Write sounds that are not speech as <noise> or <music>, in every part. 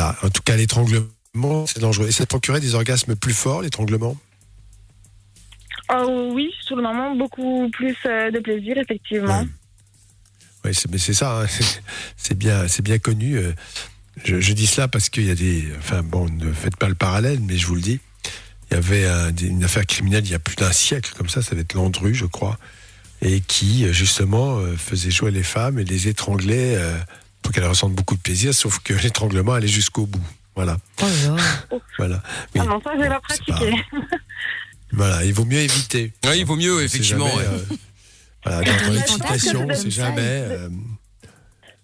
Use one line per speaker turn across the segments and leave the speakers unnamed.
Voilà. En tout cas, l'étranglement, c'est dangereux. Et ça procurait des orgasmes plus forts, l'étranglement?
Oh oui, sur le moment, beaucoup plus euh, de plaisir, effectivement.
Oui, c'est, mais c'est ça. hein. <laughs> C'est bien, c'est bien connu. euh. Je, je dis cela parce qu'il y a des. Enfin, bon, ne faites pas le parallèle, mais je vous le dis. Il y avait un- une affaire criminelle il y a plus d'un siècle, comme ça, ça va être Landru, je crois, et qui, euh, justement, faisait jouer les femmes et les étranglait euh, pour qu'elles ressentent beaucoup de plaisir, sauf que <laughs> l'étranglement allait jusqu'au bout. Voilà.
Oh là là. <laughs>
Voilà. Oui.
Ah non, ça, je vais
C'est
pratiquer.
Voilà. Il vaut mieux éviter.
Oui, il vaut mieux, effectivement.
jamais, euh, <laughs> voilà, dans ton
Les
excitation, on
fantasmes,
sait jamais. euh,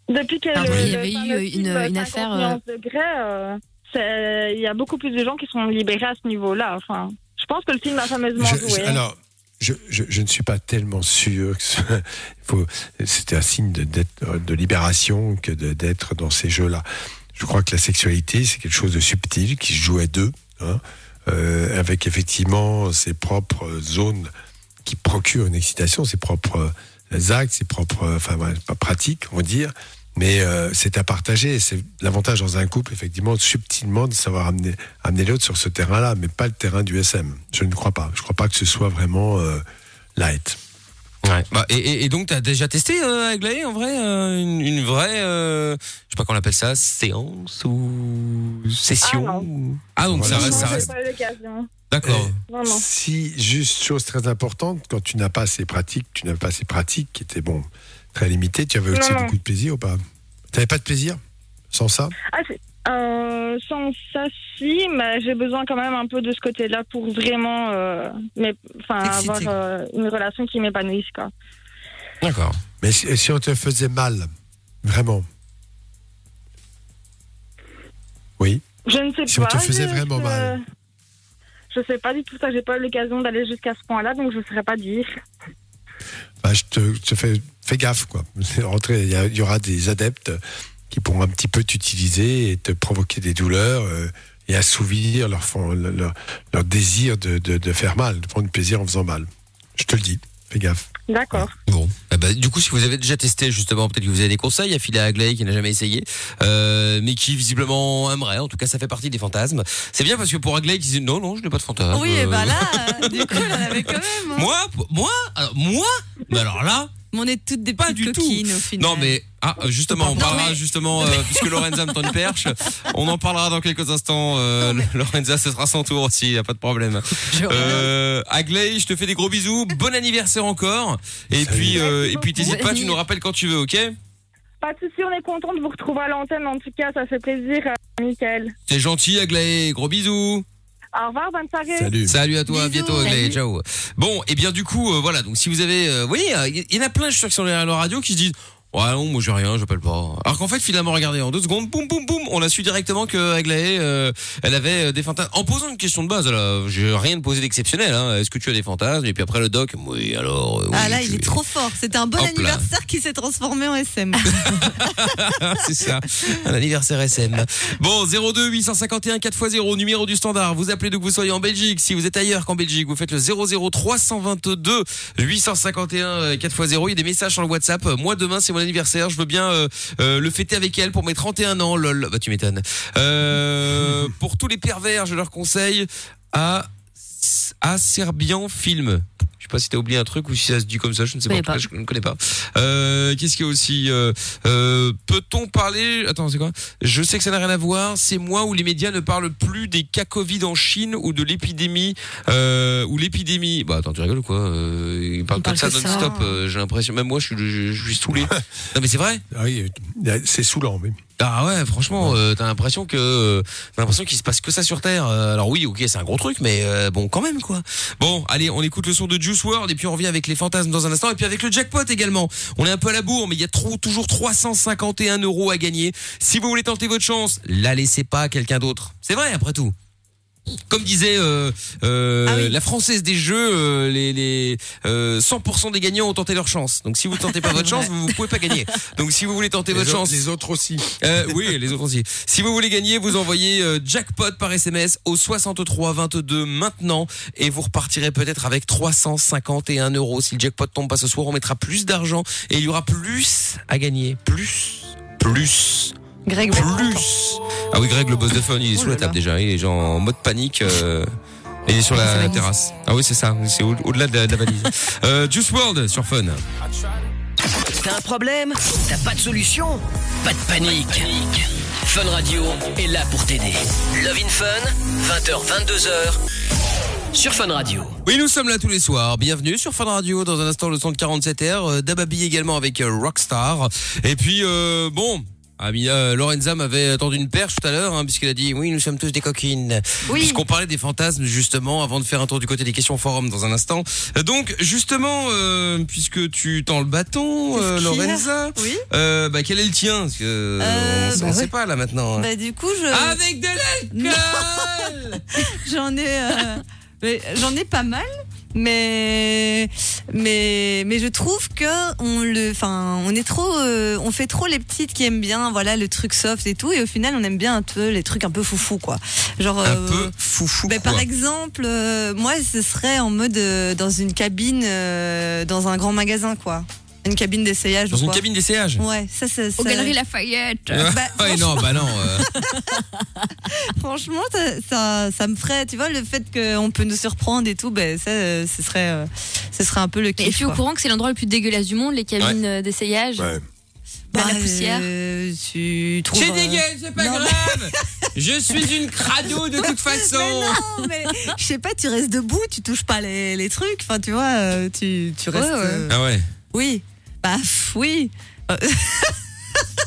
Depuis que
Pardon,
le-
il y avait eu une-
film
une
50
affaire, euh,
degrés, euh, c'est- il y a beaucoup plus de gens qui sont libérés à ce niveau-là. Enfin, je pense que le film a fameusement
Je-
joué.
je- alors, je, ne suis pas tellement sûr que c'était un signe de, libération que d'être dans ces jeux-là. Je crois que la sexualité, c'est quelque chose de subtil qui se joue à deux, hein, euh, avec effectivement ses propres zones qui procurent une excitation, ses propres actes, ses propres, pratiques, on va dire. Mais euh, c'est à partager. C'est l'avantage dans un couple, effectivement, subtilement de savoir amener, amener l'autre sur ce terrain-là, mais pas le terrain du SM. Je ne crois pas. Je ne crois pas que ce soit vraiment euh, light.
Ouais. Bah, et, donc, t'as déjà testé, euh, Aglaé, en vrai, euh, une, une vraie, euh, je sais pas comment on appelle ça, séance ou session
Ah, non.
Ah, donc
Voilà.
ça reste, ça reste. D'accord.
Non, non.
Si, juste chose très importante, quand tu n'as pas assez pratique, tu n'as pas assez pratique, qui était bon, très limité, tu avais aussi
Non, non.
beaucoup de plaisir ou pas Tu n'avais pas de plaisir sans ça
Ah, euh, sans ça, si, mais j'ai besoin quand même un peu de ce côté-là pour vraiment euh, mais, avoir euh, une relation qui m'épanouisse. Quoi.
D'accord.
Mais si, si on te faisait mal, vraiment Oui
Je ne sais
Si on
pas.
te faisait vraiment mal.
Je sais pas du tout ça, j'ai pas eu l'occasion d'aller jusqu'à ce point-là, donc je ne saurais pas dire.
Bah, je te, fais, gaffe, quoi. C'est rentré, Il y, aura des adeptes qui pourront un petit peu t'utiliser et te provoquer des douleurs euh, et assouvir leur, leur, leur désir de, de, faire mal, de prendre plaisir en faisant mal. Je te le dis, fais gaffe.
D'accord.
Bon, Eh ben, du coup, si vous avez déjà testé, justement, peut-être que vous avez des conseils à filer à Aglaé qui n'a jamais essayé, euh, mais qui visiblement aimerait. En tout cas, ça fait partie des fantasmes. C'est bien parce que pour Aglaé qui dit non, non, je n'ai pas de fantasme.
Oui, et
Euh,
bah là, euh, <laughs> du coup, on en avait quand même. hein.
Moi, moi, alors, moi, mais alors là,
Mais on est toutes des
Pas
petites
du tout.
coquines au final.
non mais ah justement, on
Non,
parlera
mais-
justement euh, <laughs> puisque Lorenza me tend une perche, on en parlera dans quelques instants. Euh, Lorenza, ce sera son tour aussi, y a pas de problème. Euh, Aglaé, je te fais des gros bisous, bon anniversaire encore, et
Salut.
puis euh,
Merci
et puis t'hésites pas, tu nous rappelles quand tu veux, ok
Pas de souci, on est content de vous retrouver à l'antenne. En tout cas, ça fait plaisir, euh, Mickaël.
T'es gentil, Aglaé, gros bisous.
Au revoir, bonne soirée.
Salut.
Salut à toi, à
Bisous.
bientôt, Aglaé, ciao. Bon, et bien du coup, euh, voilà, donc si vous avez, euh, vous voyez, il y en a plein, je suis sûr, qui sont derrière la radio qui se disent. Ouais non moi j'ai rien j'appelle pas alors qu'en fait finalement regardez en deux secondes boum boum boum on a su directement que Aglaé euh, elle avait euh, des fantasmes en posant une question de base a- j'ai rien de posé d'exceptionnel hein. est-ce que tu as des fantasmes? Et puis après le doc oui alors euh,
Ah là,
tu-
il est trop fort. C'était un bon
Hop là.
anniversaire qui s'est transformé en SM. <laughs> <laughs>
c'est ça. Un anniversaire SM. Bon, 02 851 4x0, numéro du standard. Vous appelez d'où que vous soyez en Belgique. Si vous êtes ailleurs qu'en Belgique, vous faites le 00 322 851 4x0. Il y a des messages sur le WhatsApp. Moi, demain, c'est mon anniversaire. Je veux bien euh, euh, le fêter avec elle pour mes 31 ans. Lol. Bah, tu m'étonnes. Euh, <laughs> pour tous les pervers, je leur conseille à, à Serbian Film. Je sais pas si t'as oublié un truc ou si ça se dit comme ça, je ne sais pas. Cas, Je ne connais pas. Euh, Qu'est-ce qu'il y a aussi euh, euh, Peut-on parler Attends, c'est quoi? Je sais que ça n'a rien à voir. C'est moi où les médias ne parlent plus des cas Covid en Chine ou de l'épidémie euh, ou l'épidémie. Bah attends, tu rigoles ou quoi? Euh, Ils parlent pas de ça
parlent que ça.
non-stop. euh, J'ai l'impression. Même moi, je suis, je, je suis saoulé. <laughs> non mais c'est vrai?
Ah oui, c'est saoulant, mais.
Ah ouais, franchement, euh, t'as l'impression que euh, t'as l'impression qu'il se passe que ça sur Terre. Euh, alors oui, ok, c'est un gros truc, mais euh, bon, quand même quoi. Bon, allez, on écoute le son de Juice WRLD et puis on revient avec les fantasmes dans un instant et puis avec le jackpot également. On est un peu à la bourre, mais il y a trop, toujours 351 euros à gagner. Si vous voulez tenter votre chance, la laissez pas à quelqu'un d'autre. C'est vrai, après tout. Comme disait euh, euh,
Ah oui.
la française des jeux, euh, les, les euh, 100% des gagnants ont tenté leur chance. Donc si vous tentez pas <laughs> votre chance, vous, vous pouvez pas gagner. Donc si vous voulez tenter
Les
votre
autres-
chance,
les autres aussi.
euh, oui, les autres aussi. Si vous voulez gagner, vous envoyez euh, jackpot par SMS au 63 22 maintenant et vous repartirez peut-être avec 351 euros. Si le jackpot tombe pas ce soir, on mettra plus d'argent et il y aura plus à gagner. Plus, plus
Greg,
plus. Ah oui, Greg, le boss de fun, il est
Oh
sous la
là
table
là.
déjà. Il est genre en mode panique. euh, et il est sur la terrasse. Ah oui, c'est ça. C'est au- au-delà de, la- de la valise. <laughs> euh, Juice World sur Fun.
T'as un problème? T'as pas de solution? Pas de panique. Fun Radio est là pour t'aider. Love in Fun, 20h, 22h, sur Fun Radio.
Oui, nous sommes là tous les soirs. Bienvenue sur Fun Radio. Dans un instant, le son de 47R. Euh, Dababy également avec euh, Rockstar. Et puis, euh, bon. Amina Lorenza m'avait tendu une perche tout à l'heure, hein, puisqu'elle a dit oui, nous sommes tous des coquines.
Oui.
Puisqu'on parlait des fantasmes justement, avant de faire un tour du côté des questions forum dans un instant. Euh, Donc justement, euh, puisque tu tends le bâton, euh, Lorenza,
Oui.
euh, bah, quel est le tien? Parce que, euh,
Euh,
on,
bah
on sait pas là maintenant. hein.
Bah, du coup, je.
Avec de l'alcool <laughs>
J'en ai, euh, <laughs> j'en ai pas mal, mais mais mais je trouve que on le, enfin, on est trop, euh, on fait trop les petites qui aiment bien, voilà, le truc soft et tout, et au final, on aime bien un peu les trucs un peu foufou, quoi. Genre.
Un
euh,
peu foufou.
ben,
quoi.
par exemple, euh, moi, ce serait en mode euh, dans une cabine, euh, dans un grand magasin, quoi. Une cabine d'essayage.
Dans
ou
une
quoi.
cabine d'essayage
Ouais, ça, ça,
Aux
ça-
Galeries Lafayette.
Bah, <laughs>
ouais, non, bah non. euh, <laughs>
Franchement, ça, ça, ça me ferait, tu vois, le fait qu'on peut nous surprendre et tout, ben ça, euh, ce serait, euh, ce serait un peu le
Et
kiff.
tu es au
quoi.
courant que c'est l'endroit le plus dégueulasse du monde, les cabines euh, d'essayage
Ouais.
Bah, la poussière.
euh, tu trouves.
C'est
euh,
dégueulasse, c'est pas
non,
grave. <laughs> Je suis une crado de toute façon.
Mais non, mais je sais pas, tu restes debout, tu touches pas les, les trucs, enfin, tu vois, euh, tu, tu restes.
Ouais, ouais.
euh,
Ah ouais.
Oui. Bah, pff, oui.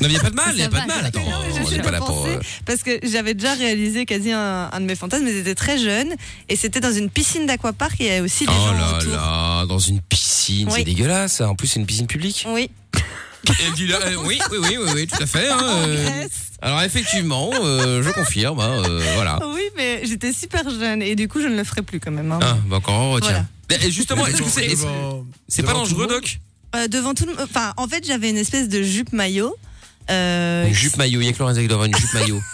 Non, mais y a pas de mal, y a
Ça
pas
va,
de mal. Attends, on n'est pas là pour. euh,
Parce que j'avais déjà réalisé quasi un, un de mes fantasmes, mais j'étais très jeune. Et c'était dans une piscine d'aquapark et il y avait aussi des
Oh
gens
là
autour.
là, dans une piscine,
Oui.
c'est dégueulasse. En plus, c'est une piscine publique.
Oui.
Et elle dit là, euh, oui, oui, oui, oui, oui, tout à fait. hein, <laughs> euh, alors effectivement, euh, je confirme. hein, euh, voilà.
Oui, mais j'étais super jeune et du coup, je ne le ferai plus quand même. hein.
Ah, bah encore on retient.
Voilà.
Et justement, est-ce que c'est c'est pas dangereux,
monde
Doc?
Euh, devant tout le monde. Enfin, en fait, j'avais une espèce de jupe maillot. Euh,
Une jupe maillot, il y a que Lorenza qui doit avoir une jupe maillot. <laughs>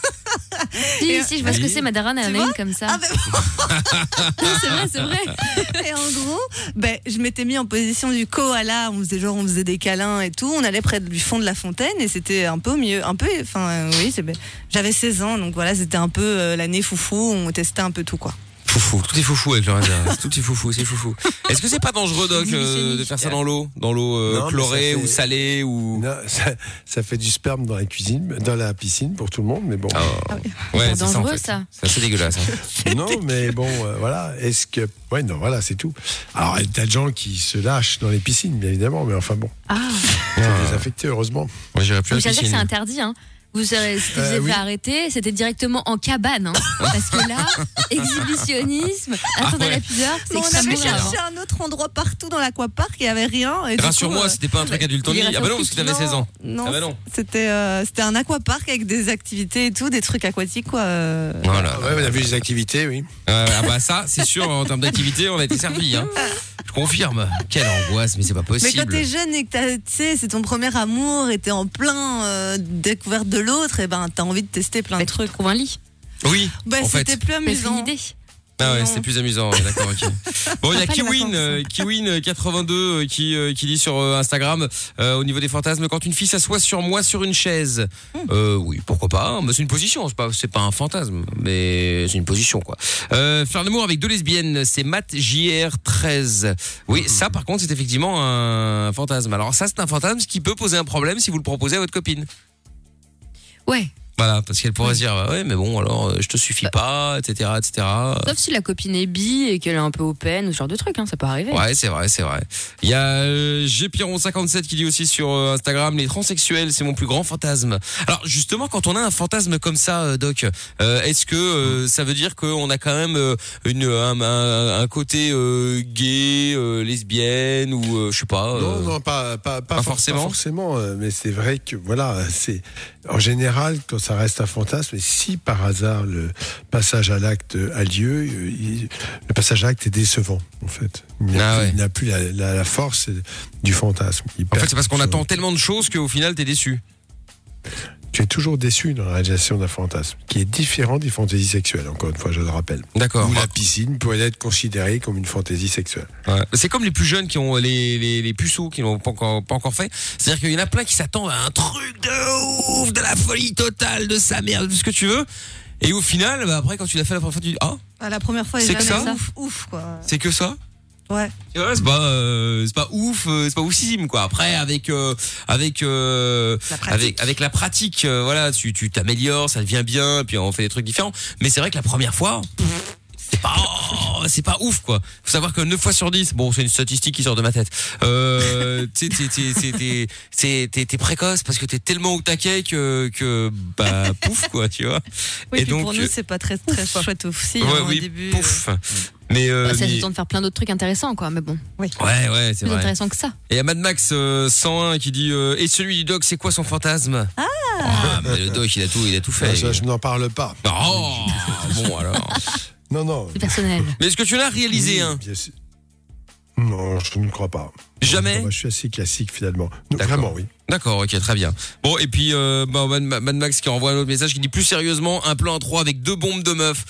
Si,
Et-
si, je vois ce que c'est, ma daronne, elle
Tu
a
vois
une comme ça.
Ah, ben, <laughs>
c'est vrai, c'est vrai.
et en gros, ben, je m'étais mis en position du koala. On faisait genre, on faisait des câlins et tout. On allait près du fond de la fontaine et c'était un peu au milieu, un peu. Enfin, euh, oui, c'est- j'avais 16 ans, donc voilà, c'était un peu euh, l'année foufou. On testait un peu tout quoi.
Foufou, tout est foufou avec Lorenza. Tout est foufou, c'est foufou. Est-ce que c'est pas dangereux, Doc, euh, de faire ça dans l'eau Dans l'eau euh,
Non, mais
chlorée
ça fait-
ou salée ou.
Non, ça, ça fait du sperme dans la cuisine, dans la piscine pour tout le monde, mais bon.
Ah,
C'est
ouais, c'est ça en
dangereux,
fait.
ça.
C'est assez dégueulasse. hein. <laughs>
Non, mais bon, euh, voilà. Est-ce que. Ouais, non, voilà, c'est tout. Alors, il y a tas de gens qui se lâchent dans les piscines, bien évidemment, mais enfin bon.
Ah.
C'est désaffecté, heureusement.
Moi, j'irais plus à
Mais
la
ça veut dire que c'est
piscine.
interdit, hein. Vous serez, si vous
Euh,
êtes
oui.
arrêté, c'était directement en cabane, hein. <laughs> Parce que là, exhibitionnisme, attendre
Ah ouais.
la pudeur, c'est
Mais on avait cherché
hein.
un autre endroit partout dans l'aquapark et il n'y avait rien.
Rassure-moi,
euh,
c'était pas un truc adulte Ah bah non, parce que t'avais
non,
16 ans.
Non,
Ah bah non.
c'était euh, c'était un aquapark avec des activités et tout, des trucs aquatiques quoi. euh.
Voilà.
Ouais, on a vu les activités, oui.
Euh, ah bah ça, c'est sûr, en termes d'activité, on a été servi. Hein. Je confirme. Quelle angoisse, mais c'est pas
Mais
possible.
quand t'es jeune et que t'as- tu sais, c'est ton premier amour et t'es en plein euh, découverte de l'autre, et ben t'as envie de tester plein de
Bah,
trucs.
trouves un lit.
Oui,
Bah,
en fait.
c'était plus
Mais c'est une
amusant.
idée.
Ah ouais, c'était plus amusant, ouais, d'accord, ok. <laughs> Bon, il y a
Pas les
Kiwin,
vacances.
euh, Kiwin 82 euh, qui euh, qui dit sur euh, Instagram euh, au niveau des fantasmes quand une fille s'assoit sur moi sur une chaise.
Hmm.
Euh, oui, pourquoi pas hein, mais c'est une position, c'est pas c'est pas un fantasme, mais c'est une position quoi. Euh, faire l'amour avec deux lesbiennes, c'est Matt JR 13. Oui, ça par contre, c'est effectivement un fantasme. Alors ça c'est un fantasme qui peut poser un problème si vous le proposez à votre copine.
Ouais.
Voilà, parce qu'elle pourrait se dire bah ouais, mais bon, alors euh, je te suffis pas, etc., etc.
Sauf si la copine est bi et qu'elle est un peu open ou ce genre de truc, hein, ça peut arriver.
Ouais, c'est vrai, c'est vrai. Il y a euh, Gpiron57 qui dit aussi sur euh, Instagram les transsexuels, c'est mon plus grand fantasme. Alors justement, quand on a un fantasme comme ça, euh, Doc, euh, est-ce que euh, ça veut dire qu'on a quand même euh, une un, un- un côté euh, gay, euh, lesbienne ou euh, je sais pas.
Non,
euh,
non, pas, pas, pas,
pas
for-
forcément.
forcément, euh, mais c'est vrai que, voilà, c'est. En général, quand ça reste un fantasme, et si par hasard le passage à l'acte a lieu, il- le passage à l'acte est décevant, en fait. Il n'a
Ah
plus,
ouais.
la, la- la force du fantasme. Il
En fait, c'est parce qu'on attend tellement de choses qu'au final, t'es déçu.
Tu es toujours déçu dans la réalisation d'un fantasme, qui est différent des fantaisies sexuelles, encore une fois, je le rappelle.
D'accord.
Où la piscine pourrait être considérée comme une fantaisie sexuelle.
Ouais. C'est comme les plus jeunes qui ont les, les, les puceaux qui l'ont pas encore, pas encore fait. C'est-à-dire qu'il y en a plein qui s'attendent à un truc de ouf, de la folie totale, de sa merde, de ce que tu veux. Et au final, bah, après, quand tu l'as fait la première fois, tu dis, ah,
Ah, la première fois,
C'est que
jamais
ça
ouf, ouf, quoi.
c'est que ça?
Ouais.
C'est pas, euh, c'est pas ouf, euh, c'est pas oufissime, quoi. Après, avec, euh, avec, euh,
La pratique.
avec, avec la pratique, euh, voilà, tu, tu t'améliores, ça devient bien, puis on fait des trucs différents. Mais c'est vrai que la première fois, c'est pas, oh, c'est pas ouf, quoi. Faut savoir que 9 fois sur 10, bon, c'est une statistique qui sort de ma tête. Euh, <laughs> tu sais, t'es, t'es, t'es, t'es, t'es, t'es- t'es précoce parce que t'es tellement au taquet que, que, bah, <laughs> pouf, quoi, tu vois.
Oui,
Et
puis
donc,
pour
euh,
nous, c'est pas très, très chouette aussi
Ouais,
hein,
oui,
au début.
pouf. Mais, euh,
Bah, ça,
mais-
de faire plein d'autres trucs intéressants, quoi. Mais bon,
ouais, ouais, c'est
plus
vrai.
intéressant que ça.
Et il y a Mad Max euh, 101 qui dit euh, et celui du doc c'est quoi son fantasme? Ah mais le doc il a tout il a tout fait.
Ah, ça, je n'en parle pas.
Oh bon alors.
Non, non.
C'est personnel. <laughs>
Mais est-ce que tu l'as réalisé
Oui,
hein
bien sûr. Non, je ne crois pas.
Jamais
Moi, je suis assez classique finalement. Vraiment, oui.
D'accord, ok, très bien. Bon, et puis euh, bah, Mad, Mad Max qui envoie un autre message qui dit plus sérieusement, un plan à 3 avec deux bombes de meufs.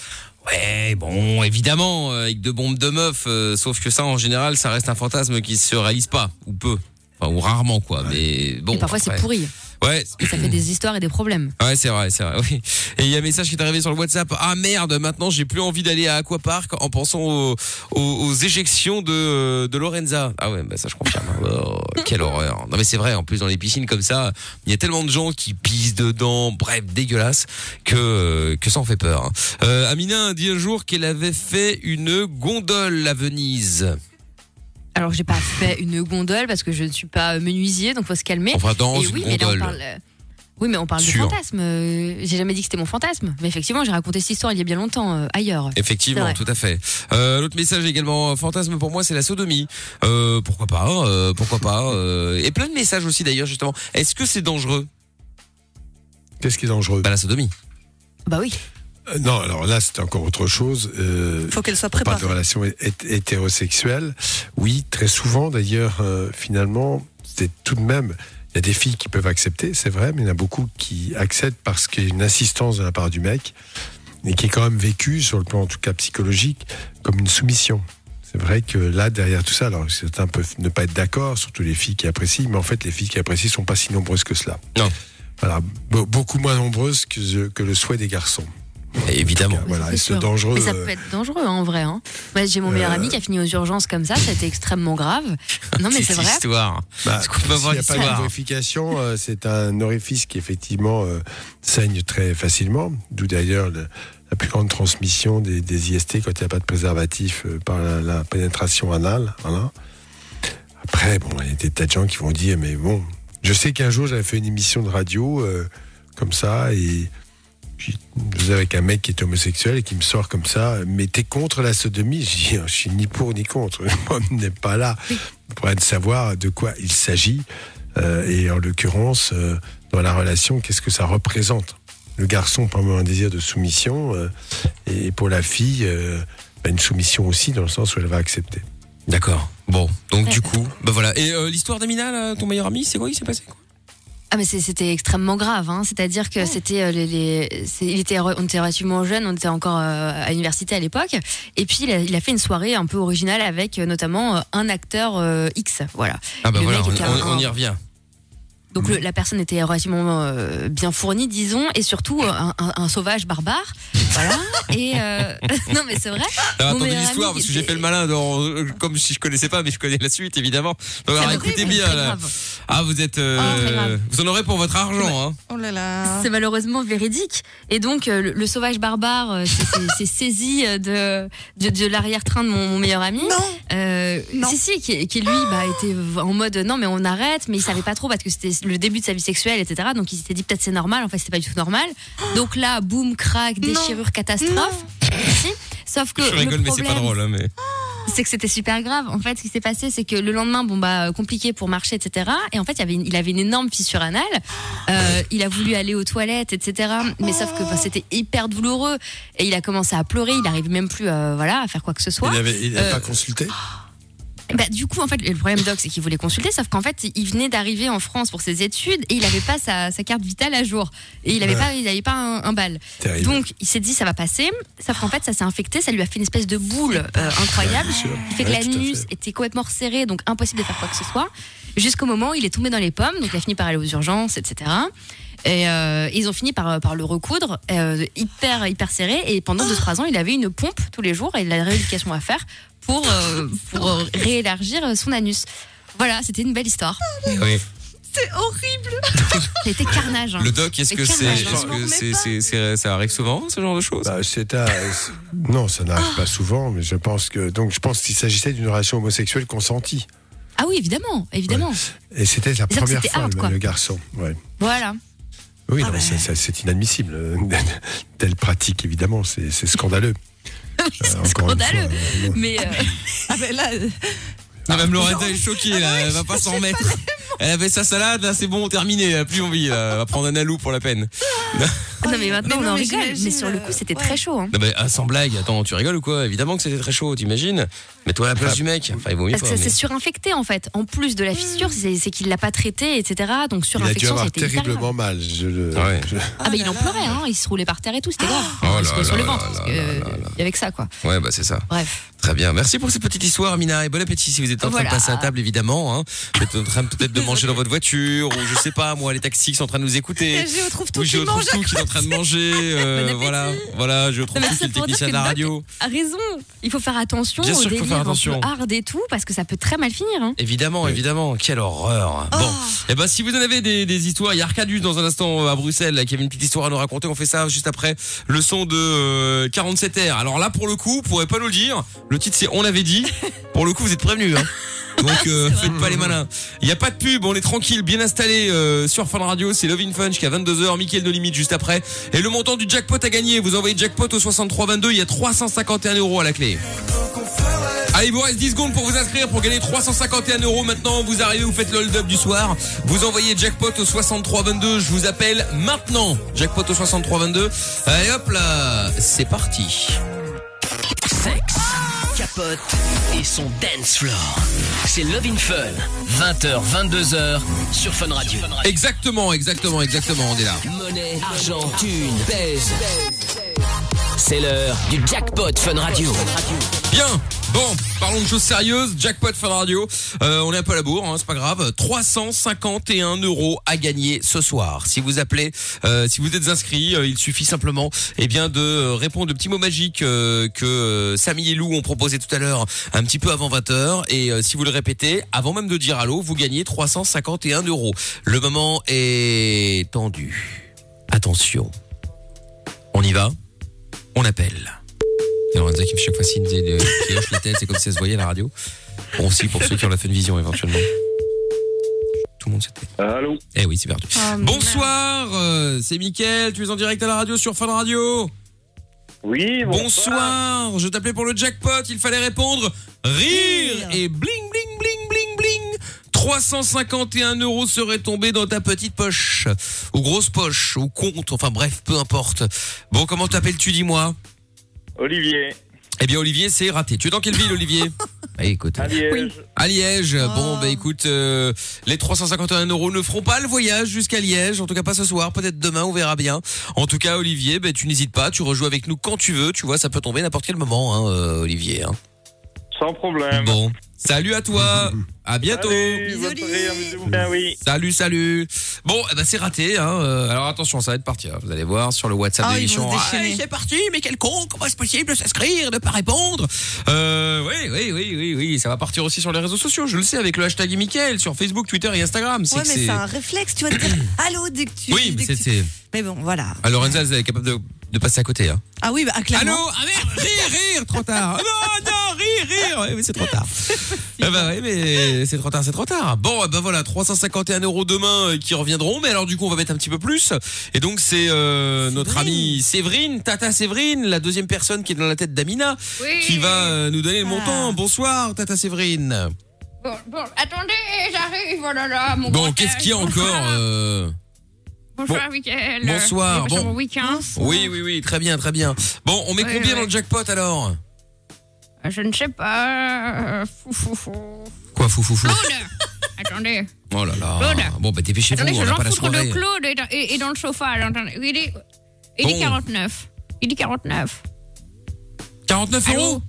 Ouais, bon, évidemment, euh, avec deux bombes de meufs, euh, sauf que ça, en général, ça reste un fantasme qui se réalise pas, ou peu. Enfin, ou rarement, quoi. Mais bon.
et parfois, c'est pourri.
Ouais,
Et ça fait des histoires et des problèmes.
Ouais, c'est vrai, c'est vrai. Oui. Et il y a un message qui est arrivé sur le WhatsApp. Ah merde, maintenant j'ai plus envie d'aller à Aquapark en pensant aux, aux, aux éjections de, de Lorenza. Ah ouais, bah ça je confirme. Oh, quelle horreur. Non mais c'est vrai, en plus dans les piscines comme ça, il y a tellement de gens qui pissent dedans, bref, dégueulasse, que, que ça en fait peur. Euh, Amina a dit un jour qu'elle avait fait une gondole à Venise.
Alors, j'ai pas fait une gondole parce que je ne suis pas menuisier, donc faut se calmer.
Enfin, dans
et
une
oui, mais là, on
gondole.
parle. euh, Oui, mais on parle
Sûr.
de fantasme. Euh, J'ai jamais dit que c'était mon fantasme. Mais effectivement, j'ai raconté cette histoire il y a bien longtemps, euh, ailleurs.
Effectivement,
vrai.
tout à fait. Euh, L'autre message également, euh, fantasme pour moi, c'est la sodomie. Euh, pourquoi pas euh, Pourquoi pas euh, Et plein de messages aussi d'ailleurs justement. Est-ce que c'est dangereux?
Qu'est-ce qui est dangereux?
Bah la sodomie.
Bah oui.
Euh, Non, alors là, c'est encore autre chose. Euh,
Faut qu'elle soit
on parle de
préparée.
relations hé- hétérosexuelles. Oui, très souvent, d'ailleurs, euh, finalement, c'est tout de même. Il y a des filles qui peuvent accepter, c'est vrai, mais il y en a beaucoup qui acceptent parce qu'il y a une insistance de la part du mec et qui est quand même vécue, sur le plan en tout cas psychologique, comme une soumission. C'est vrai que là, derrière tout ça, alors certains peuvent ne pas être d'accord, surtout les filles qui apprécient, mais en fait, les filles qui apprécient sont pas si nombreuses que cela.
Non.
Voilà, Be- beaucoup moins nombreuses que, que le souhait des garçons.
Évidemment.
Voilà, et
C'est
dangereux.
Mais ça
euh,
peut être dangereux, hein, en vrai. Hein. Moi, j'ai mon meilleur
Euh.
ami qui a fini aux urgences comme ça. Ça a été extrêmement grave. Non, mais c'est vrai.
histoire.
Bah, S'il n'y a pas lubrification, euh, c'est un orifice qui effectivement euh, saigne très facilement, d'où d'ailleurs le- la plus grande transmission des, des IST quand il n'y a pas de préservatif euh, par la, la pénétration anale. Voilà. Après, bon, il y a des tas de gens qui vont dire, mais bon, je sais qu'un jour j'avais fait une émission de radio euh, comme ça et puis, je faisais avec un mec qui est homosexuel et qui me sort comme ça, mais t'es contre la sodomie? Je dis, je suis ni pour ni contre. <laughs> Moi, on n'est pas là pour être savoir de quoi il s'agit. euh, et en l'occurrence, euh, dans la relation, qu'est-ce que ça représente? Le garçon, par un désir de soumission, euh, et pour la fille, euh, bah, une soumission aussi, dans le sens où elle va accepter.
D'accord. Bon, donc du coup, bah voilà. Et euh, l'histoire d'Amina, là, ton meilleur ami, c'est quoi? Il s'est passé quoi?
Ah, mais c'était extrêmement grave. Hein. C'est-à-dire que c'était euh, les, les- c'est- il était, on était relativement jeunes, on était encore euh, à l'université à l'époque. Et puis il a, il a fait une soirée un peu originale avec euh, notamment un acteur euh, X. Voilà.
Ah bah voilà,
mec
on,
était
on-
un-
on y revient.
Donc le- la personne était relativement euh, bien fournie, disons, et surtout euh, un, un- un sauvage barbare. Voilà. <laughs> Et euh, <laughs> non, mais c'est vrai.
Attendez
meilleur
l'histoire parce que j'ai fait le malin dans, comme si je connaissais pas mais je connais la suite évidemment. Donc alors écoutez bien là. Ah vous êtes euh,
Ah,
vous en aurez pour votre argent hein.
Oh là là.
C'est malheureusement véridique. Et donc, euh, le, le sauvage barbare s'est- saisi de, de, de l'arrière-train de mon, mon meilleur ami.
Non.
Euh,
Non.
Si, si, qui, qui lui bah, était en mode non, mais on arrête, mais il savait pas trop parce que c'était le début de sa vie sexuelle, etc. Donc il s'était dit peut-être c'est normal, en fait, c'était pas du tout normal. Donc là, boum, crack, déchirure, catastrophe. Sauf que.
Je
le
rigole mais c'est pas
problème,
drôle hein, mais.
c'est que c'était super grave. En fait, ce qui s'est passé, c'est que le lendemain, bon bah compliqué pour marcher, etc. Et en fait, il, avait une- il avait une énorme fissure anale. Euh, il a voulu aller aux toilettes, etc. Mais sauf que bah, c'était hyper douloureux. Et il a commencé à pleurer. Il n'arrive même plus, euh, voilà, à faire quoi que ce soit.
Il n'avait il avait
Euh,
pas consulté?
Bah, du coup, en fait, le problème Doc, c'est qu'il voulait consulter, sauf qu'en fait, il venait d'arriver en France pour ses études et il n'avait pas sa, sa carte vitale à jour. Et il n'avait
Ouais.
pas, il avait pas un, un bal.
Terrible.
Donc, il s'est dit, ça va passer. Sauf qu'en fait, ça s'est infecté, ça lui a fait une espèce de boule euh, incroyable. Qui fait que
Ouais, tout à
l'anus
fait.
était complètement resserré, donc impossible de faire quoi que ce soit. Jusqu'au moment où il est tombé dans les pommes, donc il a fini par aller aux urgences, etc. Et euh, ils ont fini par, par le recoudre, euh, hyper, hyper serré. Et pendant 2-3 ans, il avait une pompe tous les jours et de la rééducation à faire pour, euh, pour réélargir son anus. Voilà, c'était une belle histoire.
Oui.
C'est horrible. <laughs>
C'était carnage. hein.
Le doc, est-ce que c'est,
carnage,
est-ce
hein.
Que c'est,
remet
c'est, c'est- ça arrive souvent, ce genre de choses?
Bah, c'est à- c'est- Non, ça n'arrive pas souvent, mais je pense que. Donc, je pense qu'il s'agissait d'une relation homosexuelle consentie.
Ah oui, évidemment, évidemment.
Et c'était la
C'est-à-dire que
première
c'était
fois,
hard,
le,
quoi.
le garçon. Ouais.
Voilà.
Oui,
Ah
non, c'est- inadmissible. <laughs> Telle pratique, évidemment, c'est <laughs> scandaleux. Euh,
c'est scandaleux.
fois, euh,
Mais euh, <laughs>
Ah ben là,
Non, même Lorenza est choquée, là, elle va pas s'en remettre. Elle avait sa salade, là, c'est bon, terminé, elle a plus envie, là. elle va prendre un alou pour la peine.
Non, mais maintenant
Mais non,
on en
mais
rigole. Mais sur le coup,
euh,
c'était
ouais.
très chaud. hein.
Non, mais, ah, sans blague, attends, tu rigoles ou quoi? Évidemment que c'était très chaud, t'imagines? Mets-toi à la place
Enfin,
du mec. Enfin, il vaut mieux
Parce
pas.
que
mais-
c'est surinfecté en fait. En plus de la fissure, c'est qu'il l'a pas traité, etc. Donc
Il a dû
surinfection,
avoir
c'était
terriblement mal. Je, le-
Ah ouais.
je-
Ah bah il en pleurait, hein. il se roulait par terre et tout, c'était grave.
Oh
il se roulait sur le ventre, parce
là
euh, y avait que ça quoi.
Ouais, bah c'est ça.
Bref.
Très bien. Merci pour cette petite histoire, Amina. Et bon appétit si vous êtes en train de passer à table, évidemment. Hein. Vous êtes en train peut-être de manger dans <laughs> votre voiture, ou je sais pas, moi, les taxis qui sont en train de nous écouter.
je trouve tout
Ou
qui
retrouve
mange.
Train de manger. <laughs> euh,
Bon
voilà, voilà, je est
c'est
le technicien
que
de la radio.
A raison, il faut faire attention
Bien
au
sûr qu'il faut faire attention.
hard et tout, parce que ça peut très mal finir. Hein.
Évidemment, évidemment. Quelle horreur. Bon. Eh ben, si vous en avez des, des histoires, il y a Arcadus dans un instant euh, à Bruxelles, là, qui avait une petite histoire à nous raconter. On fait ça juste après le son de euh, 47R. Alors là, pour le coup, vous pourrez pas nous le dire. Le titre, c'est On l'avait dit. <laughs> Pour le coup, vous êtes prévenus, hein. Donc euh, faites pas les malins. Il y a pas de pub, on est tranquille, bien installé euh, sur Fun Radio, c'est Love in Fun jusqu'à 22h, Mickaël de limite juste après. Et le montant du jackpot à gagner, vous envoyez jackpot au 6322, il y a 351 euros à la clé. Allez, il vous reste 10 secondes pour vous inscrire pour gagner 351 euros. Maintenant, vous arrivez, vous faites le hold-up du soir. Vous envoyez jackpot au 6322. Je vous appelle maintenant. Jackpot au 6322. Allez hop là, c'est parti.
Sexe, et son dance floor. C'est Love in Fun. 20h, 22h sur Fun Radio.
Exactement, exactement, exactement. On est là.
Monnaie, argent, thune, baise. C'est l'heure du jackpot Fun Radio.
Bien. Bon, parlons de choses sérieuses. Jackpot Fun Radio. Euh, on est un peu à la bourre, hein, c'est pas grave. 351 euros à gagner ce soir. Si vous appelez, euh, si vous êtes inscrit, euh, il suffit simplement, eh bien, de répondre au petit mot magique euh, que euh, Samy et Lou ont proposé tout à l'heure, un petit peu avant 20 h Et euh, si vous le répétez, avant même de dire allô, vous gagnez 351 euros. Le moment est tendu. Attention. On y va. On appelle. Et Lorenza qui me fait chaque fois signe de- de- qui hoche la tête, c'est comme si elle se voyait à la radio. Bon, aussi pour ceux qui ont la fin de vision éventuellement. Tout le monde s'était.
Allô
Eh oui, c'est perdu.
Oh,
Bonsoir, euh, c'est Mickaël, tu es en direct à la radio sur Fun Radio.
Oui,
Bonsoir, je t'appelais pour le jackpot, il fallait répondre rire et bling bling bling bling bling. 351 euros seraient tombés dans ta petite poche, ou grosse poche, ou compte, enfin bref, peu importe. Bon, comment t'appelles-tu, dis-moi?
Olivier,
Eh bien, Olivier, c'est raté. Tu es dans quelle ville, Olivier <laughs> Bah, écoute,
à Liège.
à Liège.
Oh.
Bon, bah écoute, euh, les 351 euros ne feront pas le voyage jusqu'à Liège. En tout cas, pas ce soir. Peut-être demain, on verra bien. En tout cas, Olivier, bah, tu n'hésites pas. Tu rejoues avec nous quand tu veux. Tu vois, ça peut tomber n'importe quel moment, hein, euh, Olivier. hein.
Sans problème.
Bon, salut à toi. À bientôt.
Allez,
Bisous,
bonne soirée,
Olivier.
amusez-vous bien, oui.
Salut, salut. Bon, eh ben, c'est raté. Hein. euh, Alors attention, ça va être parti. hein. Vous allez voir sur le WhatsApp
Ah,
de l'émission. Ah, c'est parti, mais quel con Comment est-ce possible de s'inscrire, de pas répondre? Euh, Oui, oui, oui, oui, oui. Ça va partir aussi sur les réseaux sociaux. Je le sais avec le hashtag Mickaël sur Facebook, Twitter et Instagram. C'est
Ouais,
que
mais c'est un réflexe, tu vois, de dire <coughs> allô dès que tu.
Oui, mais
dès que
c'est.
tu-
c'est-
Mais bon, voilà.
Ah, Lorenza, elle est capable de, de passer à côté. Hein.
Ah oui, bah clairement.
Allô Ah merde Rire, rire Trop tard Non, non, rire, rire Ouais, mais c'est trop tard. <laughs> Ah bah ouais, mais c'est trop tard, c'est trop tard. Bon, ben voilà, 351 euros demain euh, qui reviendront, mais alors du coup on va mettre un petit peu plus. Et donc c'est euh, notre amie Séverine, Tata Séverine, la deuxième personne qui est dans la tête d'Amina, qui va euh, nous donner le montant.
Ah.
Bonsoir Tata Séverine.
Bon, bon, attendez, j'arrive, oh là là, mon
Bon, qu'est-ce qu'il y a encore euh,
Bonsoir, Mickaël.
Bonsoir, bon.
week-end.
Oui, oui, oui, très bien, très bien. Bon, on met
Ouais,
combien
ouais.
dans le jackpot alors
Je ne sais pas. euh, Fou, fou, fou.
Quoi, fou, fou, fou
Claude <laughs> Attendez.
Oh là là.
Claude.
Bon, bah dépêchez-vous,
Attendez,
on
je
n'a pas la
foutre de
soirée.
Claude est dans, est- est dans le chauffage. Il est, il
Bon.
est 49. Il est 49.
49
Allô
euros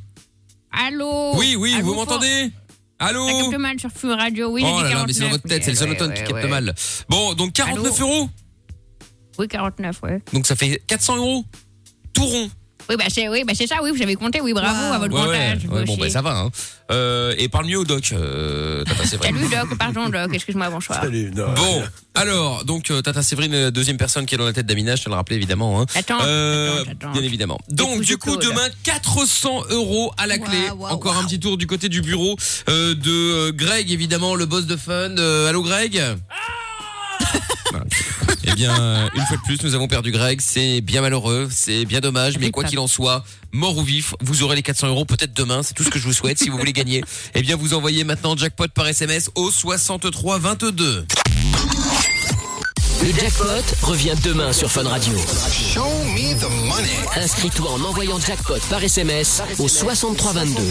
Allô
Oui, oui,
Allô,
vous m'entendez Allô
Ça capte mal sur Fun Radio. Oui,
Oh là là,
49.
mais c'est dans votre tête, c'est le sonotone
ouais,
qui capte
ouais.
mal. Bon, donc 49
Allô
euros
Oui, 49, ouais.
Donc ça fait 400 euros? Tout rond
Oui, bah c'est oui, bah, c'est ça, oui, vous avez compté, oui, bravo
Wow.
à votre
Ouais,
comptage.
bon, bah ça va. Hein. Euh, et parle mieux au doc, euh, Tata <laughs> Séverine.
Salut Doc, pardon Doc, excuse-moi, bonsoir.
Salut. Non,
Bon, alors, donc euh, Tata Séverine, deuxième personne qui est dans la tête d'Amina, je te le rappelais évidemment. Hein.
Attends,
Euh,
attends, attends.
Bien évidemment. Donc, du coup, demain, 400 euros à la clé. Encore un petit tour du côté du bureau euh, de Greg, évidemment, le boss de Fun. Euh, allô, Greg? <laughs> Voilà. Bien, euh, une fois de plus, nous avons perdu Greg. C'est bien malheureux, c'est bien dommage, mais quoi qu'il en soit, mort ou vif, vous aurez les 400 euros peut-être demain. C'est tout ce que je vous souhaite. Si vous voulez gagner, eh bien, vous envoyez maintenant jackpot par SMS au 63 22.
Le jackpot revient demain sur Fun Radio. Inscris-toi en envoyant jackpot par SMS au 6322.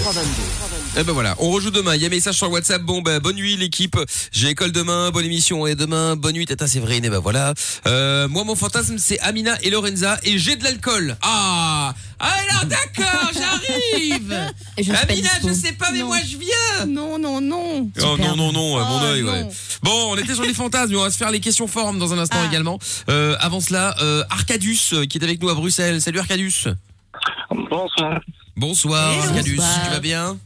Eh ben voilà, on rejoue demain. Il y a un message sur WhatsApp. Bon ben bonne nuit l'équipe. J'ai école demain, bonne émission et demain bonne nuit Tata Séverine. Et ben voilà. Euh, moi mon fantasme c'est Amina et Lorenza et j'ai de l'alcool. Ah alors d'accord, j'arrive. <laughs>
Je
Amina, je sais pas mais moi je viens.
Non, non, non.
Oh non non non, à mon
Oh,
œil ouais. Bon, on était sur les fantasmes, on va se faire les questions formes dans un instant
Ah.
également. Euh, avant cela, euh, Arcadius euh, qui est avec nous à Bruxelles. Salut Arcadius.
Bonsoir.
Bonsoir
Hello. Bonsoir.
tu vas bien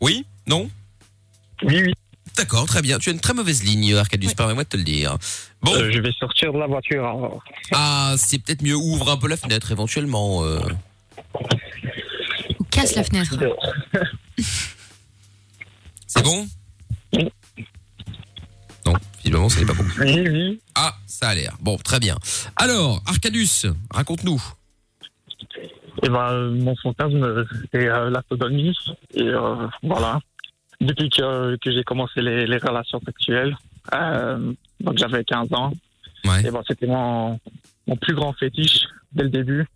Oui Non
Oui, oui.
D'accord, très bien. Tu as une très mauvaise ligne, Arcadius, permets-moi de te le dire. Bon,
Euh, je vais sortir de la voiture alors.
ah, c'est peut-être mieux. Ouvre un peu la fenêtre, éventuellement. euh.
Ou casse la fenêtre. <laughs>
C'est bon? Non, visiblement, ça n'est pas bon.
Oui, oui.
Ah, ça a l'air. Bon, très bien. Alors, Arcadius, raconte-nous.
Et ben, euh, mon fantasme, c'est euh, la sodomie. Et euh, voilà. Depuis que, que j'ai commencé les, les relations sexuelles, euh, donc j'avais 15 ans,
Ouais.
et ben, c'était mon, mon plus grand fétiche dès le début.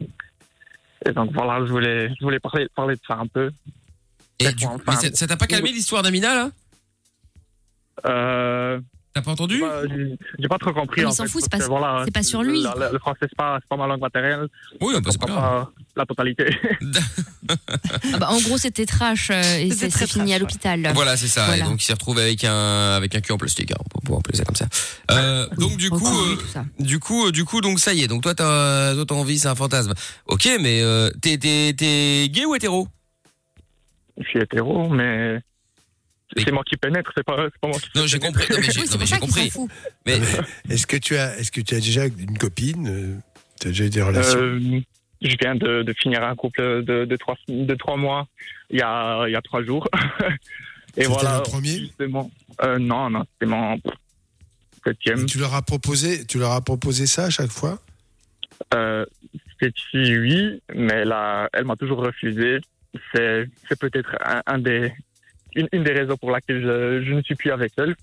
Et donc voilà, je voulais, je voulais parler, parler de ça un peu.
Et
D'accord,
du-
enfin,
mais ça ça t'a pas calmé l'histoire d'Amina, là?
Euh,
T'as pas entendu
bah, j'ai- pas trop compris.
Mais il
en
s'en fout, c'est pas-
voilà,
sur lui.
la- la- le français, c'est pas, ma langue maternelle.
Oui, bah, c'est pas
pas la totalité. <laughs>
Ah bah, en gros, c'était trash euh, et c'est fini
trash,
à l'hôpital.
Voilà, c'est ça.
Voilà.
Et donc, il s'est retrouvé avec un, avec un cul en plastique, hein, on peut pouvoir appeler ça comme ça. Euh, donc, du coup, euh, du coup, du coup, donc, ça y est. Donc, toi, t'as, envie, c'est un fantasme. Ok, mais, euh, t'es, gay ou hétéro?
Je suis hétéro, Mais- c'est moi qui pénètre, c'est pas, moi qui.
Non, j'ai compris. Non, mais j'ai,
Oui,
compris. Mais,
Est-ce que tu as, est-ce que tu as déjà une copine euh, Tu as déjà eu des relations?
Euh, je viens de, de finir un couple de, de, trois, de trois mois il y a, il y a trois jours. <laughs> Et voilà.
le premier?
Justement. Euh, non, non, c'était mon septième.
Et Tu leur as proposé, tu leur as proposé ça à chaque fois?
Euh, cette fille, oui, mais là, elle m'a toujours refusé. C'est, c'est peut-être un, un des, une, une des raisons pour laquelle je, je ne suis plus avec elle.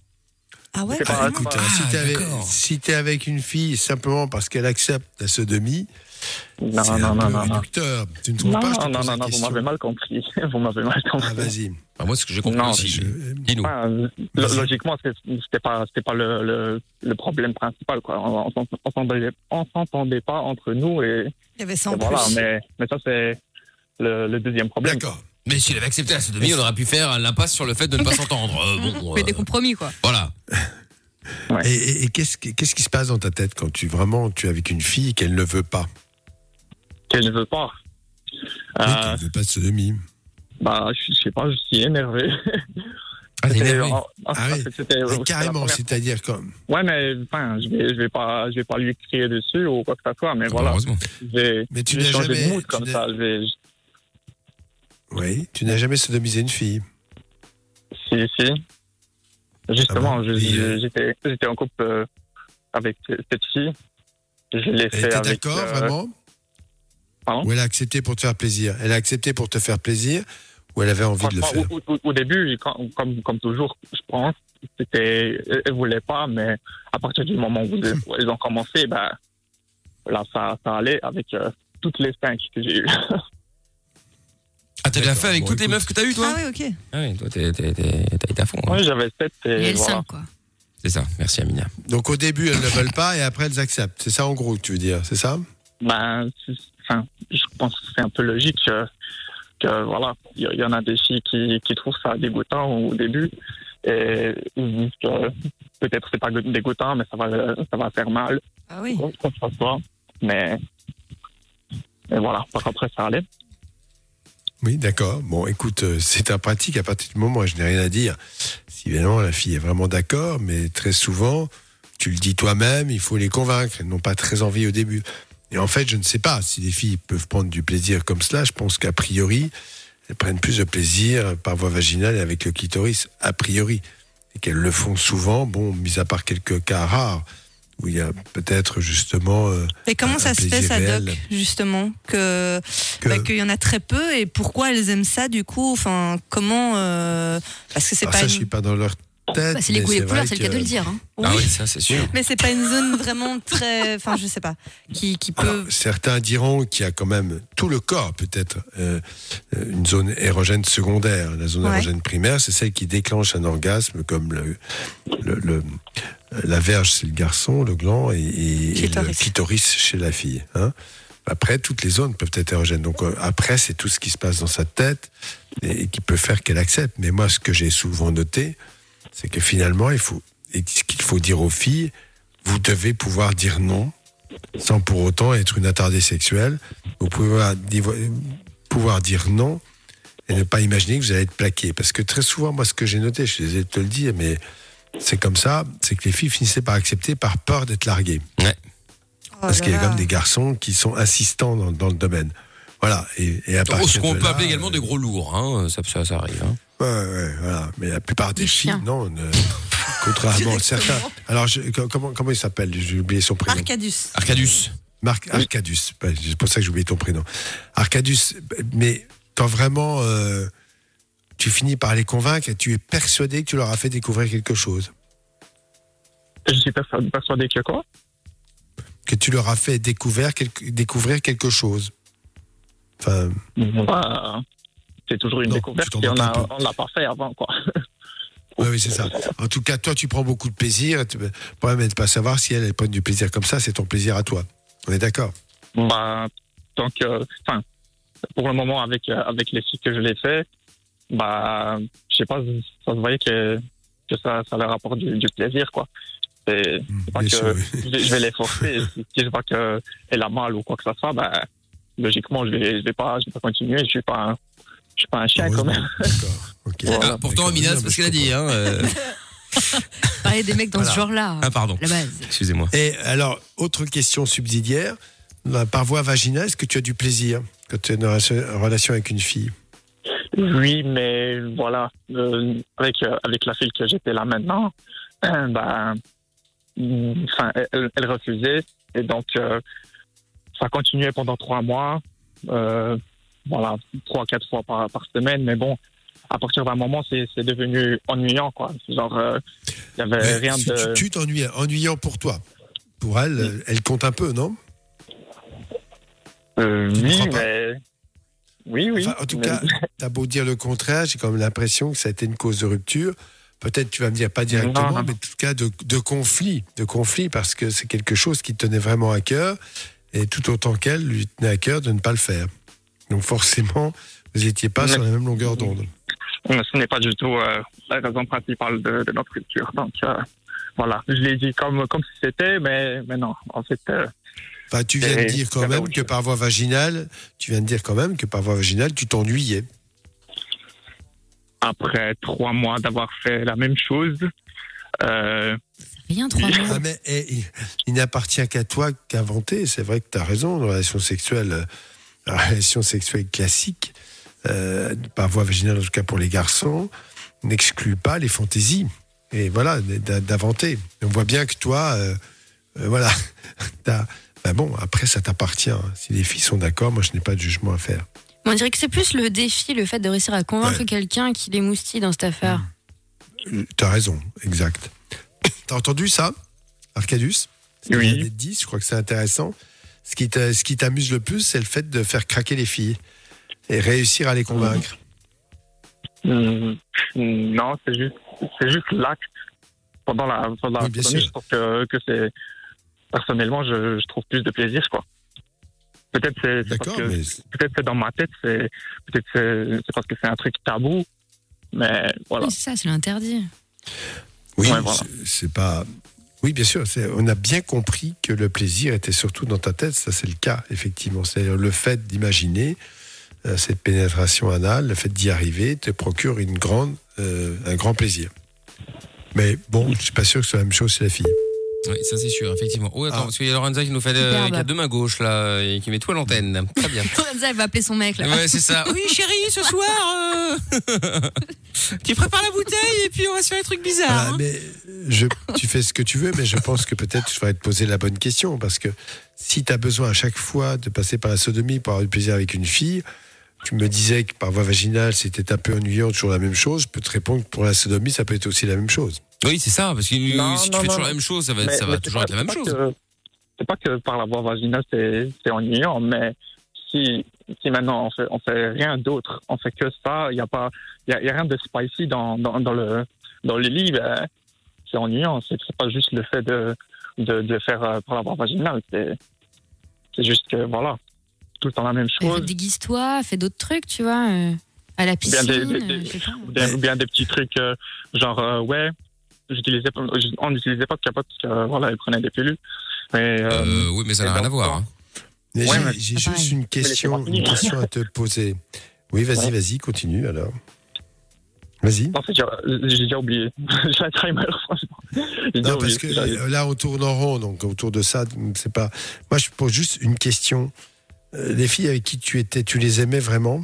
Ah ouais?
C'est pas-
Ah, écoute,
Ah,
si t'es avec, si t'es avec une fille simplement parce qu'elle accepte la sodomie,
Non, non,
un
non,
peu
non, non.
Tu ne trouves
Non,
pas je te
non,
pose
non, non, <laughs> vous m'avez mal compris. Vous m'avez mal compris.
Ah, vas-y.
bah, moi, ce que j'ai compris aussi.
Je-
Dis-nous.
Vas-y.
logiquement, c'était pas, c'était pas le, le, le problème principal, quoi. On, on, s'entendait- pas entre nous et,
Il y avait ça en
voilà.
plus.
Mais, mais ça, c'est le, le deuxième problème.
D'accord.
Mais s'il avait accepté la sodomie, on aurait pu faire l'impasse sur le fait de ne pas s'entendre. Euh, bon,
Fait des
euh,
compromis, quoi.
voilà.
Et, et- et qu'est-ce, qui- qu'est-ce qui se passe dans ta tête quand tu vraiment tu es avec une fille et qu'elle ne veut pas?
Qu'elle ne veut pas. Euh,
qu'elle ne veut pas de sodomie.
bah, je, je sais pas, je suis énervé.
Ah,
C'était-
Ah oui. Ah,
la
carrément, c'est-à-dire comme.
Ouais, mais enfin, je vais, je vais pas, je vais pas lui crier dessus ou quoi que ce soit. Mais voilà,
Heureusement.
je vais,
Mais tu n'as
changer
jamais-
de mood
tu
comme
n'as-
ça. Je vais,
Oui, tu n'as jamais sodomisé une fille.
Si, si. Justement,
Ah bon Et, euh,
j'étais, en couple euh, avec cette fille. Je l'ai
Elle
fait
était
avec.
d'accord,
euh,
vraiment
pardon
Ou elle a accepté pour te faire plaisir? Elle a accepté pour te faire plaisir ou elle avait envie de le faire?
au, au- au début, quand- comme, comme toujours, je pense, c'était, elle voulait pas, mais à partir du moment où <laughs> ils ont commencé, ben, là, ça, ça allait avec euh, toutes les cinq que j'ai eues. <laughs>
t'as déjà fait avec
Bon,
toutes les meufs que t'as eues, toi
Ah oui, ok.
Ah oui, toi, t'es- t'es- t'es- t'as été à fond. hein.
Oui, j'avais 7
Il y
et
a le
voilà.
5, quoi.
C'est ça, merci Amina.
Donc au début, elles ne veulent pas et après elles acceptent. C'est ça en gros que tu veux dire, c'est ça?
Ben, c'est- enfin, je pense que c'est un peu logique que, que voilà, il y, y en a des filles qui, qui trouvent ça dégoûtant au début et ils se disent que peut-être c'est pas dégoûtant, mais ça va, ça va faire mal,
Ah oui.
quoi que ce soit. Mais, et voilà, par après ça allait.
Oui, d'accord. Bon, écoute, euh, c'est ta pratique à partir du moment où je n'ai rien à dire. Si évidemment la fille est vraiment d'accord, mais très souvent, tu le dis toi-même, il faut les convaincre. Elles n'ont pas très envie au début. Et en fait, je ne sais pas si les filles peuvent prendre du plaisir comme cela. Je pense qu'a priori, elles prennent plus de plaisir par voie vaginale et avec le clitoris, a priori. Et qu'elles le font souvent, bon, mis à part quelques cas rares, où il y a peut-être justement... euh,
Et comment
un
ça se fait, ça, Doc, justement que
que-
bah, qu'il y en a très peu et pourquoi elles aiment ça du coup? Enfin, comment euh, Parce que c'est pas
ça,
une-
je suis pas dans leur.
Bah, c'est les goûts et les couleurs, c'est le cas
que-
de le dire. hein.
Oui,
Ah oui, ça c'est sûr.
mais c'est pas une zone vraiment très. Enfin, je sais pas. Qui, qui peut.
Alors, certains diront qu'il y a quand même tout le corps, peut-être, euh, euh, une zone érogène secondaire. La zone
Ouais.
érogène primaire, c'est celle qui déclenche un orgasme, comme le, le- le- la verge, c'est le garçon, le gland, et, et- et le
Clitoris.
clitoris chez la fille. hein. Après, toutes les zones peuvent être érogènes. Donc, euh, après, c'est tout ce qui se passe dans sa tête et, et qui peut faire qu'elle accepte. Mais moi, ce que j'ai souvent noté, c'est que finalement, il faut, et ce qu'il faut dire aux filles, vous devez pouvoir dire non sans pour autant être une attardée sexuelle. Vous pouvez pouvoir dire non et ne pas imaginer que vous allez être plaqué. Parce que très souvent, moi, ce que j'ai noté, je suis désolé de te le dire, mais c'est comme ça, c'est que les filles finissaient par accepter par peur d'être larguées.
Oh
Parce qu'il y a
là.
comme des garçons qui sont insistants dans, dans le domaine. Voilà. Et, et à partir
ce qu'on peut
là,
appeler également
euh,
des gros lourds, hein. ça, ça, ça arrive. hein.
Ouais, ouais, voilà. Mais la plupart des,
Des
filles,
chiens.
non. ne- contrairement à <laughs> certains. Alors, je- comment, comment il s'appelle? J'ai oublié son prénom.
Arcadius.
Arcadius.
Marc Arcadius. Ouais, C'est pour ça que j'ai oublié ton prénom. Arcadius, mais quand vraiment euh, tu finis par les convaincre et tu es persuadé que tu leur as fait découvrir quelque chose,
Je suis persuadé, persuadé que quoi?
Que tu leur as fait découvrir quelque, découvrir quelque chose. Enfin,
Bah, C'est toujours une
Non,
découverte
tu
et on on l'a pas fait avant, quoi. <laughs>
oui, oui, c'est ça. En tout cas, toi, tu prends beaucoup de plaisir. Tu- Le problème est de pas savoir si elles, elles prennent du plaisir comme ça. C'est ton plaisir à toi. On est d'accord?
Bah, tant que, enfin, pour le moment, avec, euh, avec les filles que je l'ai fait, bah, je sais pas, ça se voyait que, que ça, ça leur apporte du, du plaisir, quoi. C'est c'est pas
Bien
que
sûr, oui.
je, vais- je vais les forcer. <laughs> si si je vois qu'elle a mal ou quoi que ce soit, bah, logiquement, je vais, je vais pas, je vais pas continuer. Je suis pas un, je suis pas un chien, quand même.
D'accord.
Voilà. <laughs>
Ah, pourtant. Amina, c'est
je
qu'elle a dit. Hein, euh. <laughs>
Parler des mecs dans
Voilà.
ce genre-là,
Ah, pardon.
la base.
Excusez-moi.
Et alors, autre question subsidiaire. Bah, Par voie vaginale, est-ce que tu as du plaisir quand tu es dans une relation avec une fille?
Oui, mais voilà, euh, avec, euh, avec la fille que j'étais là maintenant, <clears throat> bah, mm, enfin, elle, elle refusait. Et donc, euh, ça continuait pendant trois mois. Voilà, trois, quatre fois par, par semaine. Mais bon, à partir d'un moment, c'est devenu ennuyant, quoi. Genre, euh, il y avait
Mais
rien
tu-
de.
Tu ennuyant pour toi. Pour elle, elle compte un peu, non?
Euh, oui, mais. Oui, oui.
Enfin, En tout
mais-
cas, t'as beau dire le contraire, j'ai quand même l'impression que ça a été une cause de rupture. Peut-être tu vas me dire pas directement,
Non, non.
mais en tout cas de, de conflit, de conflit parce que c'est quelque chose qui te tenait vraiment à cœur et tout autant qu'elle lui tenait à cœur de ne pas le faire. Donc forcément, vous n'étiez pas sur la même longueur d'onde.
Ce n'est pas du tout euh, la raison principale de, de notre rupture. Donc, euh, voilà, je l'ai dit comme, comme si c'était, mais, mais non, en fait, euh,
Enfin, tu viens de dire quand même que par voie vaginale, tu viens de dire quand même que par voie vaginale, tu t'ennuyais.
après trois mois d'avoir fait la même chose, euh,
Rien, trois mois.
Ah, mais eh, il, il n'appartient qu'à toi qu'inventer. C'est vrai que tu as raison, une relation sexuelle, euh, la relation sexuelle classique, euh, par voie vaginale en tout cas pour les garçons, n'exclut pas les fantaisies. Et voilà, d'inventer. On voit bien que toi, euh, euh, voilà, <laughs> t'as- ben bon, après ça t'appartient. Si les filles sont d'accord, moi je n'ai pas de jugement à faire.
On dirait que c'est plus le défi, le fait de réussir à convaincre
Ouais.
quelqu'un qui les moustille dans cette affaire.
Euh, T'as raison, exact. T'as entendu ça, Arcadus
Oui.
d'être dit, je crois que c'est intéressant. Ce qui t'a- ce qui t'amuse le plus, c'est le fait de faire craquer les filles. et réussir à les convaincre.
Hmm, Non, c'est juste, c'est juste l'acte pendant la, pendant la
Oui, bien
sodomie,
sûr.
Je trouve que, que c'est personnellement, je, je trouve plus de plaisir, quoi. Peut-être c'est, c'est parce
D'accord,
que
mais
peut-être c'est dans ma tête, c'est peut-être c'est, c'est parce que c'est un truc tabou, mais voilà.
Oui, c'est ça, c'est l'interdit.
oui,
Ouais, voilà.
c'est- c'est pas. Oui, bien sûr. On a bien compris que le plaisir était surtout dans ta tête. Ça, c'est le cas, effectivement. C'est-à-dire le fait d'imaginer euh, cette pénétration anale, le fait d'y arriver, te procure une grande, euh, un grand plaisir. Mais bon, je suis pas sûr que ce soit la même chose chez la fille.
Oui, ça c'est sûr, effectivement. Oh, attends,
Ah.
parce qu'il y a Lorenza qui nous fait euh, qui a deux mains gauches là et qui met tout à l'antenne. Très bien. <laughs>
Lorenza, elle va appeler son mec là.
Ouais, c'est ça. Oui, chérie, ce soir, euh, <laughs> tu prépares la bouteille et puis on va se faire des trucs bizarres.
Voilà,
hein.
mais je, tu fais ce que tu veux, mais je pense que peut-être je devrais te poser la bonne question. Parce que si tu as besoin à chaque fois de passer par la sodomie pour avoir du plaisir avec une fille, tu me disais que par voie vaginale, c'était un peu ennuyant, toujours la même chose. Je peux te répondre que pour la sodomie, ça peut être aussi la même chose.
Oui, c'est ça, parce que
Non,
si tu
non,
fais
non,
toujours la même chose, ça va,
Mais-
ça
mais
va
c'est
toujours
pas-
être la même chose.
C'est pas que par la voie vaginale, c'est ennuyant, mais si, si maintenant on fait, on fait rien d'autre, on fait que ça, il n'y a, pas- y a, y a rien de spicy dans, dans, dans le, dans le lit, ben, c'est ennuyant. C'est pas juste le fait de, de, de faire euh, par la voie vaginale, c'est c'est juste que, voilà, tout le temps la même chose.
Déguise-toi, fais d'autres trucs, tu vois. euh, à la piscine.
Bien des- des-
euh,
des-. Ou bien, des petits trucs euh, genre euh, ouais j'utilisais on n'utilisait pas de capote parce que euh, voilà elle prenait des pilules mais euh,
Euh, oui, mais ça n'a rien à voir. hein.
Ouais,
j'ai- juste une question, une à te poser. Oui, vas-y,
Ouais.
vas-y, continue alors. Vas-y.
en fait j'ai déjà oublié <laughs> j'ai un timer franchement
Non, parce
oublié
que là, on tourne en rond, donc autour de ça, c'est pas. Moi, je pose juste une question. Euh, Les filles avec qui tu étais, tu les aimais vraiment?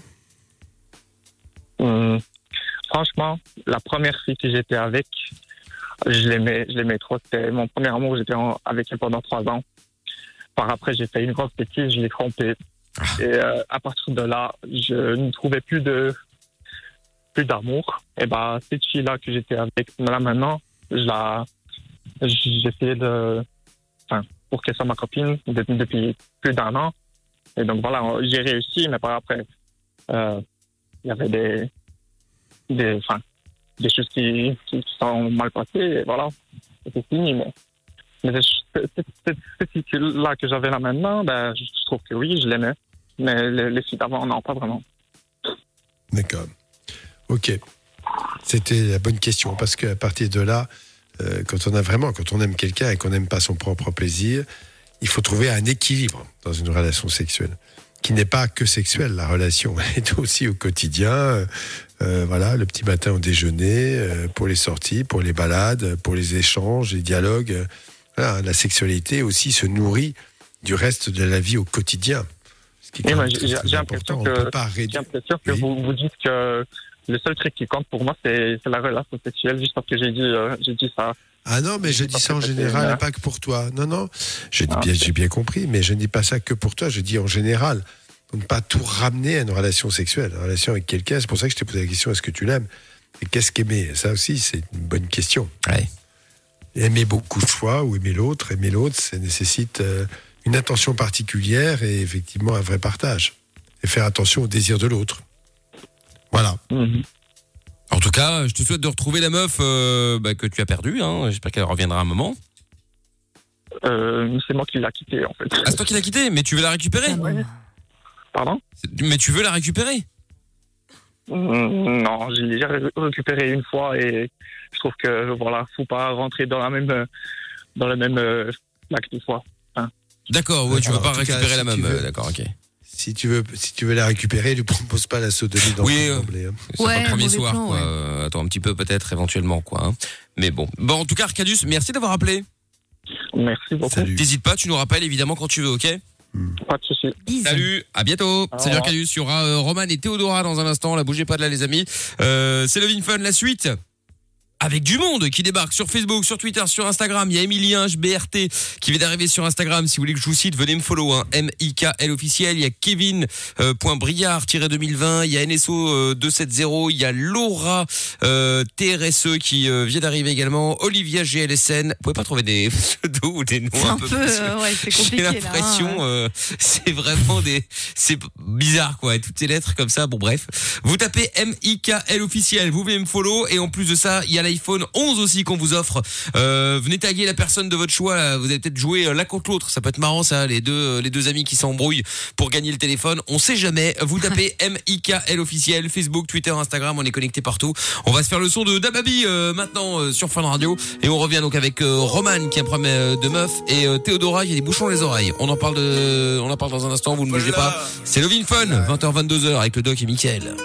Hum, franchement la première fille que j'étais avec je l'aimais je l'aimais trop. C'était mon premier amour j'étais avec elle pendant trois ans. Par après j'ai fait une grosse bêtise je l'ai trompée. Et euh, à partir de là je ne trouvais plus de plus d'amour. Et bah cette fille là que j'étais avec là maintenant je la j'essayais de enfin pour qu'elle soit ma copine depuis plus d'un an et donc voilà j'ai réussi mais par après euh, il y avait des des enfin des choses qui, qui sont mal passées et voilà c'était fini mais mais cette- là que j'avais là maintenant ben je trouve que oui je l'aimais mais les, les d'avant non pas vraiment
D'accord. Ok. C'était la bonne question parce qu'à partir de là, euh, quand on a vraiment, quand on aime quelqu'un et qu'on n'aime pas son propre plaisir, il faut trouver un équilibre dans une relation sexuelle qui n'est pas que sexuelle. La relation <laughs> est aussi au quotidien. euh, euh, voilà, le petit matin au déjeuner, euh, pour les sorties, pour les balades, pour les échanges, les dialogues. voilà, la sexualité aussi se nourrit du reste de la vie au quotidien. Ce qui est
Oui,
quand
mais
même
j'ai- l'impression que-
peut pas
j'ai
réduire.
que
Oui.
vous, vous dites que le seul truc qui compte pour moi c'est la relation sexuelle juste parce que j'ai dit euh, j'ai dit ça
Ah non, mais je dis ça en général, et pas que pour toi. Non, non,
Ah,
bien, j'ai bien compris, mais je ne dis pas ça que pour toi, je dis en général. Donc, ne pas tout ramener à une relation sexuelle, une relation avec quelqu'un. C'est pour ça que je t'ai posé la question est-ce que tu l'aimes? Et qu'est-ce qu'aimer? Ça aussi, c'est une bonne question.
Ouais.
Aimer beaucoup de fois ou aimer l'autre, aimer l'autre, ça nécessite euh, une attention particulière et effectivement un vrai partage. Et faire attention au désir de l'autre. Voilà.
Mhm.
En tout cas, je te souhaite de retrouver la meuf euh, bah, que tu as perdue. Hein. J'espère qu'elle reviendra un moment.
Euh, c'est moi qui l'a quitté en fait
Ah, c'est toi qui l'as quittée, mais tu veux la récupérer
pardon?
Mais tu veux la récupérer?
Mm, Non, j'ai déjà ré- récupéré une fois et je trouve que voilà, faut pas rentrer dans la même dans le même euh, lac deux fois.
D'accord, ouais, tu veux pas
cas,
récupérer
si
la
tu
même. euh, D'accord, ok.
Si tu veux, si tu veux la récupérer, ne propose pas la sodomie dans
Oui, euh,
d'emblée, hein.
C'est
Ouais,
pas le premier soir,
plan,
quoi.
ouais.
Attends un petit peu peut-être, éventuellement, quoi. hein. Mais bon. Bon, en tout cas, Arcadius, merci d'avoir appelé.
Merci beaucoup.
T'hésites pas, tu nous rappelles évidemment quand tu veux, ok?
Pas de souci.
Salut, à bientôt. Salut. Arcadius, il y aura euh, Roman et Théodora dans un instant. Là, bougez pas de là, les amis. Euh, c'est le Fun, la suite. Avec du monde qui débarque sur Facebook, sur Twitter, sur Instagram. Il y a Emilien HBRT qui vient d'arriver sur Instagram. Si vous voulez que je vous cite, venez me follow. Hein. M-I-K-L officiel. Il y a Kevin euh, point Briard 2020. Il y a NSO euh, 270. Il y a Laura euh, TRSE qui euh, vient d'arriver également. Olivia GLSN. Vous pouvez pas trouver des <laughs> pseudos ou des noms un,
un
peu,
peu, euh, ouais, c'est <laughs> compliqué
J'ai l'impression,
hein.
euh, c'est vraiment des, c'est bizarre quoi. Et Toutes ces lettres comme ça. Bon bref, vous tapez M I K L officiel. Vous venez me follow et en plus de ça, il y a l'iPhone 11 aussi qu'on vous offre. Euh, venez taguer la personne de votre choix. là. Vous allez peut-être jouer euh, l'un contre l'autre. Ça peut être marrant ça. Les deux, euh, les deux amis qui s'embrouillent pour gagner le téléphone. On sait jamais. Vous tapez <laughs> M I K L officiel. Facebook, Twitter, Instagram. On est connecté partout. On va se faire le son de Dababi euh, maintenant euh, sur Fun Radio et on revient donc avec Roman qui a un problème de meuf et Théodora qui a des bouchons les oreilles. On en parle de, on en parle dans un instant. Vous ne bougez pas. C'est Lovin Fun, 20h 22h avec le doc et Mickaël.